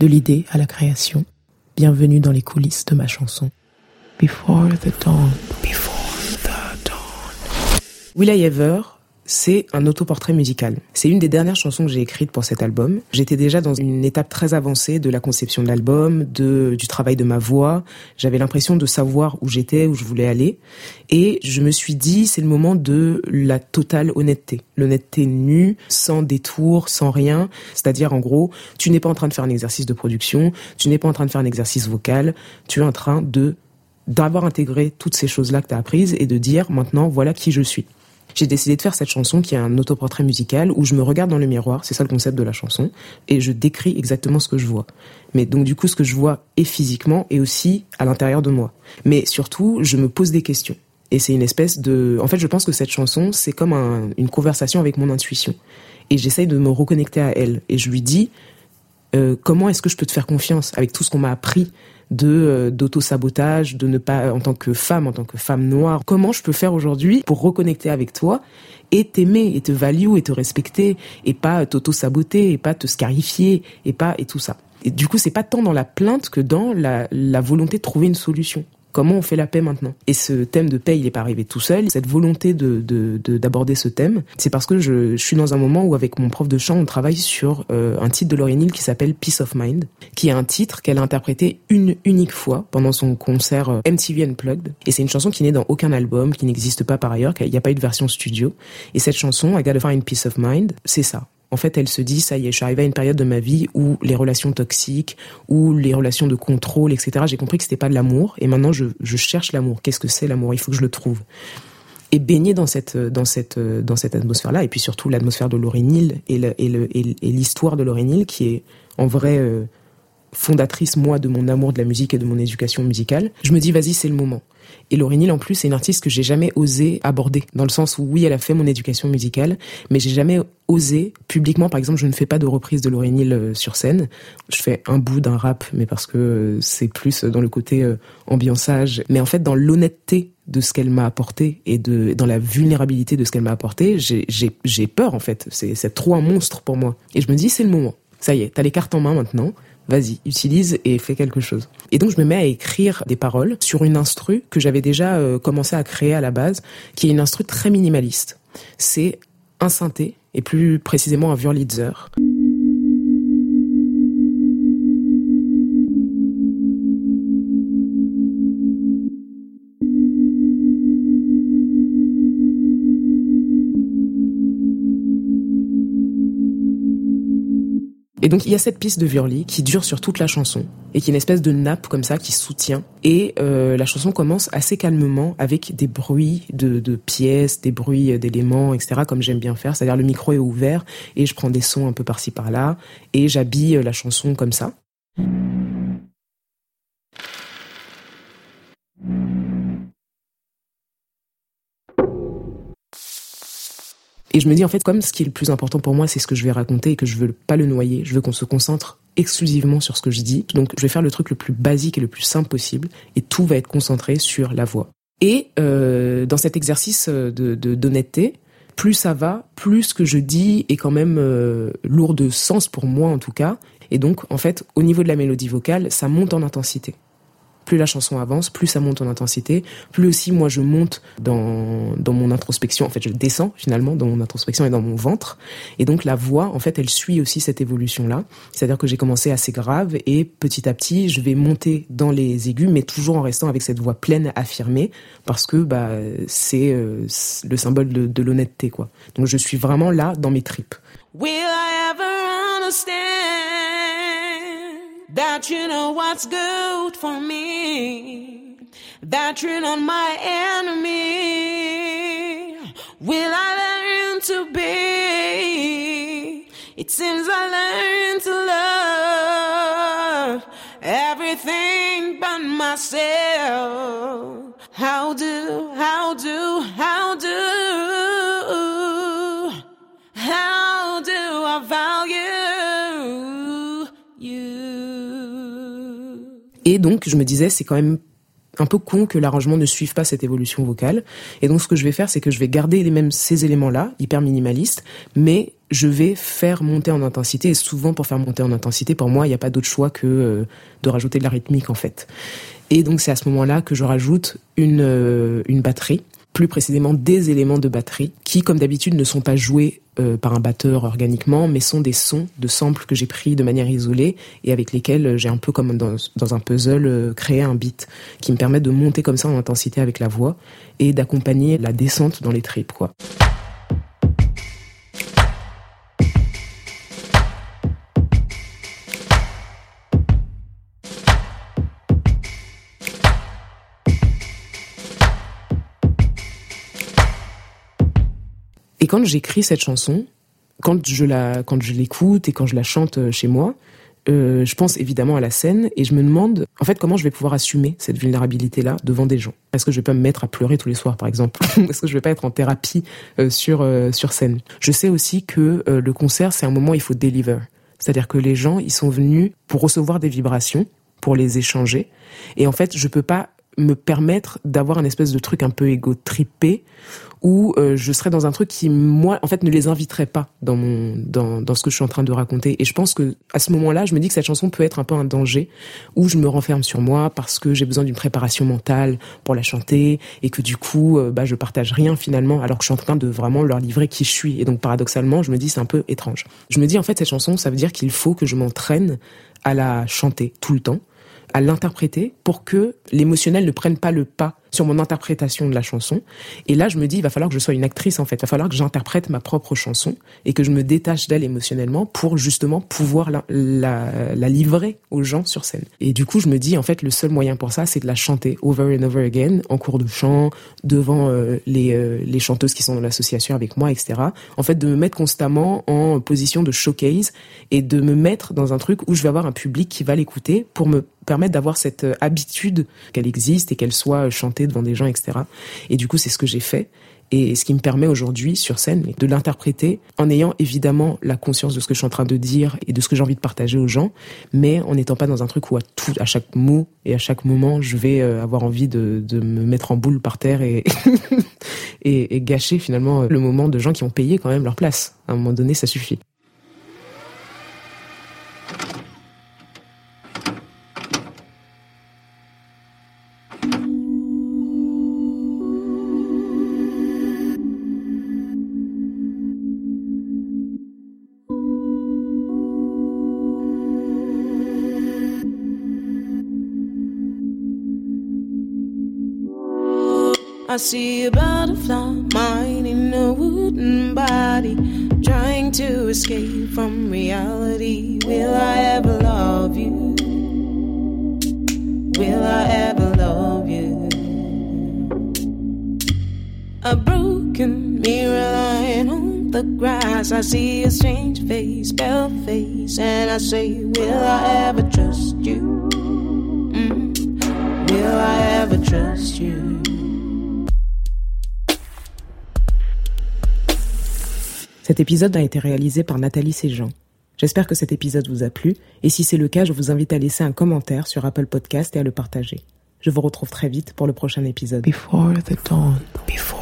De l'idée à la création, bienvenue dans les coulisses de ma chanson. Before the dawn, before the dawn. Will I ever c'est un autoportrait musical. C'est une des dernières chansons que j'ai écrites pour cet album. J'étais déjà dans une étape très avancée de la conception de l'album, de, du travail de ma voix. J'avais l'impression de savoir où j'étais, où je voulais aller. Et je me suis dit, c'est le moment de la totale honnêteté. L'honnêteté nue, sans détour, sans rien. C'est-à-dire, en gros, tu n'es pas en train de faire un exercice de production, tu n'es pas en train de faire un exercice vocal, tu es en train de d'avoir intégré toutes ces choses-là que tu as apprises et de dire maintenant voilà qui je suis j'ai décidé de faire cette chanson qui est un autoportrait musical où je me regarde dans le miroir, c'est ça le concept de la chanson, et je décris exactement ce que je vois. Mais donc du coup, ce que je vois est physiquement et aussi à l'intérieur de moi. Mais surtout, je me pose des questions. Et c'est une espèce de... En fait, je pense que cette chanson, c'est comme une conversation avec mon intuition. Et j'essaye de me reconnecter à elle. Et je lui dis, euh, comment est-ce que je peux te faire confiance avec tout ce qu'on m'a appris de euh, d'auto-sabotage, de ne pas en tant que femme, en tant que femme noire? Comment je peux faire aujourd'hui pour reconnecter avec toi et t'aimer et te value et te respecter et pas t'auto-saboter et pas te scarifier et pas et tout ça? Et du coup, c'est pas tant dans la plainte que dans la, la volonté de trouver une solution. Comment on fait la paix maintenant Et ce thème de paix, il n'est pas arrivé tout seul. Cette volonté de d'aborder ce thème, c'est parce que je, suis dans un moment où avec mon prof de chant, on travaille sur euh, un titre de Lauryn Hill qui s'appelle Peace of Mind, qui est un titre qu'elle a interprété une unique fois pendant son concert euh, MTV Unplugged. Et c'est une chanson qui n'est dans aucun album, qui n'existe pas par ailleurs, qu'il n'y a pas eu de version studio. Et cette chanson, I Gotta Find Peace of Mind, c'est ça en fait, elle se dit, ça y est, je suis arrivée à une période de ma vie où les relations toxiques, où les relations de contrôle, etc., j'ai compris que c'était pas de l'amour, et maintenant je, je cherche l'amour. Qu'est-ce que c'est l'amour? Il faut que je le trouve. Et baigner dans cette, dans cette, dans cette atmosphère-là, et puis surtout l'atmosphère de Lauryn Hill et l'histoire de Lauryn Hill, qui est en vrai euh, fondatrice, moi, de mon amour de la musique et de mon éducation musicale, je me dis, vas-y, c'est le moment. Et Lauryn Hill, en plus, c'est une artiste que j'ai jamais osé aborder, dans le sens où, oui, elle a fait mon éducation musicale, mais j'ai jamais osé, publiquement, par exemple, je ne fais pas de reprise de Lauryn Hill sur scène. Je fais un bout d'un rap, mais parce que euh, c'est plus dans le côté euh, ambiançage. Mais en fait, dans l'honnêteté de ce qu'elle m'a apporté et de dans la vulnérabilité de ce qu'elle m'a apporté, j'ai peur, en fait. C'est trop un monstre pour moi. Et je me dis, c'est le moment. Ça y est, t'as les cartes en main maintenant vas-y, utilise et fais quelque chose. Et donc je me mets à écrire des paroles sur une instru que j'avais déjà euh, commencé à créer à la base, qui est une instru très minimaliste. C'est un synthé, et plus précisément un Wurlitzer. Et donc il y a cette piste de Viorly qui dure sur toute la chanson et qui est une espèce de nappe comme ça qui soutient. Et euh, la chanson commence assez calmement avec des bruits de, de pièces, des bruits d'éléments, etc. Comme j'aime bien faire, c'est-à-dire le micro est ouvert et je prends des sons un peu par-ci par-là et j'habille la chanson comme ça. Et je me dis en fait comme ce qui est le plus important pour moi c'est ce que je vais raconter et que je veux pas le noyer, je veux qu'on se concentre exclusivement sur ce que je dis. Donc je vais faire le truc le plus basique et le plus simple possible et tout va être concentré sur la voix. Et euh, dans cet exercice de d'honnêteté, plus ça va, plus ce que je dis est quand même euh, lourd de sens pour moi en tout cas. Et donc en fait au niveau de la mélodie vocale, ça monte en intensité plus la chanson avance, plus ça monte en intensité, plus aussi moi je monte dans, dans mon introspection, en fait je descends finalement dans mon introspection et dans mon ventre. Et donc la voix, en fait, elle suit aussi cette évolution-là. C'est-à-dire que j'ai commencé assez grave et petit à petit, je vais monter dans les aigus, mais toujours en restant avec cette voix pleine, affirmée, parce que bah, c'est euh, le symbole de, l'honnêteté. quoi. Donc je suis vraiment là dans mes tripes. That you know what's good for me, that you're my enemy. Will I learn to be? It seems I learned to love everything but myself. How do, how do, how do? Donc, je me disais, c'est quand même un peu con que l'arrangement ne suive pas cette évolution vocale. Et donc, ce que je vais faire, c'est que je vais garder les mêmes ces éléments-là, hyper minimalistes, mais je vais faire monter en intensité. Et souvent, pour faire monter en intensité, pour moi, il n'y a pas d'autre choix que euh, de rajouter de la rythmique, en fait. Et donc, c'est à ce moment-là que je rajoute une, euh, une batterie plus précisément des éléments de batterie qui, comme d'habitude, ne sont pas joués euh, par un batteur organiquement, mais sont des sons de samples que j'ai pris de manière isolée et avec lesquels j'ai un peu comme dans, dans un puzzle euh, créé un beat qui me permet de monter comme ça en intensité avec la voix et d'accompagner la descente dans les tripes, quoi. Et quand j'écris cette chanson, quand je la, quand je l'écoute et quand je la chante euh, chez moi, euh, je pense évidemment à la scène et je me demande en fait comment je vais pouvoir assumer cette vulnérabilité là devant des gens. Est-ce que je vais pas me mettre à pleurer tous les soirs par exemple Est-ce que je vais pas être en thérapie euh, sur sur scène? Je sais aussi que le concert c'est un moment où il faut deliver. C'est-à-dire que les gens ils sont venus pour recevoir des vibrations, pour les échanger et en fait je peux pas me permettre d'avoir un espèce de truc un peu égo-trippé où euh, je serais dans un truc qui moi en fait ne les inviterait pas dans mon dans dans ce que je suis en train de raconter. Et je pense que à ce moment-là je me dis que cette chanson peut être un peu un danger où je me renferme sur moi parce que j'ai besoin d'une préparation mentale pour la chanter et que du coup euh, bah je partage rien finalement alors que je suis en train de vraiment leur livrer qui je suis. Et donc paradoxalement je me dis c'est un peu étrange. Je me dis en fait cette chanson ça veut dire qu'il faut que je m'entraîne à la chanter tout le temps à l'interpréter pour que l'émotionnel ne prenne pas le pas sur mon interprétation de la chanson. Et là, je me dis, il va falloir que je sois une actrice, en fait. Il va falloir que j'interprète ma propre chanson et que je me détache d'elle émotionnellement pour justement pouvoir la, livrer aux gens sur scène. Et du coup, je me dis, en fait, le seul moyen pour ça, c'est de la chanter over and over again, en cours de chant, devant euh, les, euh, les chanteuses qui sont dans l'association avec moi, etc. En fait, de me mettre constamment en position de showcase et de me mettre dans un truc où je vais avoir un public qui va l'écouter pour me permettre d'avoir cette euh, habitude qu'elle existe et qu'elle soit chantée devant des gens, etc. Et du coup, c'est ce que j'ai fait. Et ce qui me permet aujourd'hui sur scène de l'interpréter en ayant évidemment la conscience de ce que je suis en train de dire et de ce que j'ai envie de partager aux gens, mais en n'étant pas dans un truc où à tout, à chaque mot et à chaque moment, je vais euh, avoir envie de, de me mettre en boule par terre et, et, et gâcher finalement le moment de gens qui ont payé quand même leur place. À un moment donné, ça suffit. I see a butterfly minding a wooden body, trying to escape from reality. Will I ever love you? Will I ever love you? A broken mirror lying on the grass. I see a strange face, pale face, and I say, Will I ever trust you? Mm. Will I ever trust you? Cet épisode a été réalisé par Nathalie Séjean. J'espère que cet épisode vous a plu, et si c'est le cas, je vous invite à laisser un commentaire sur Apple Podcast et à le partager. Je vous retrouve très vite pour le prochain épisode. Before the dawn. Before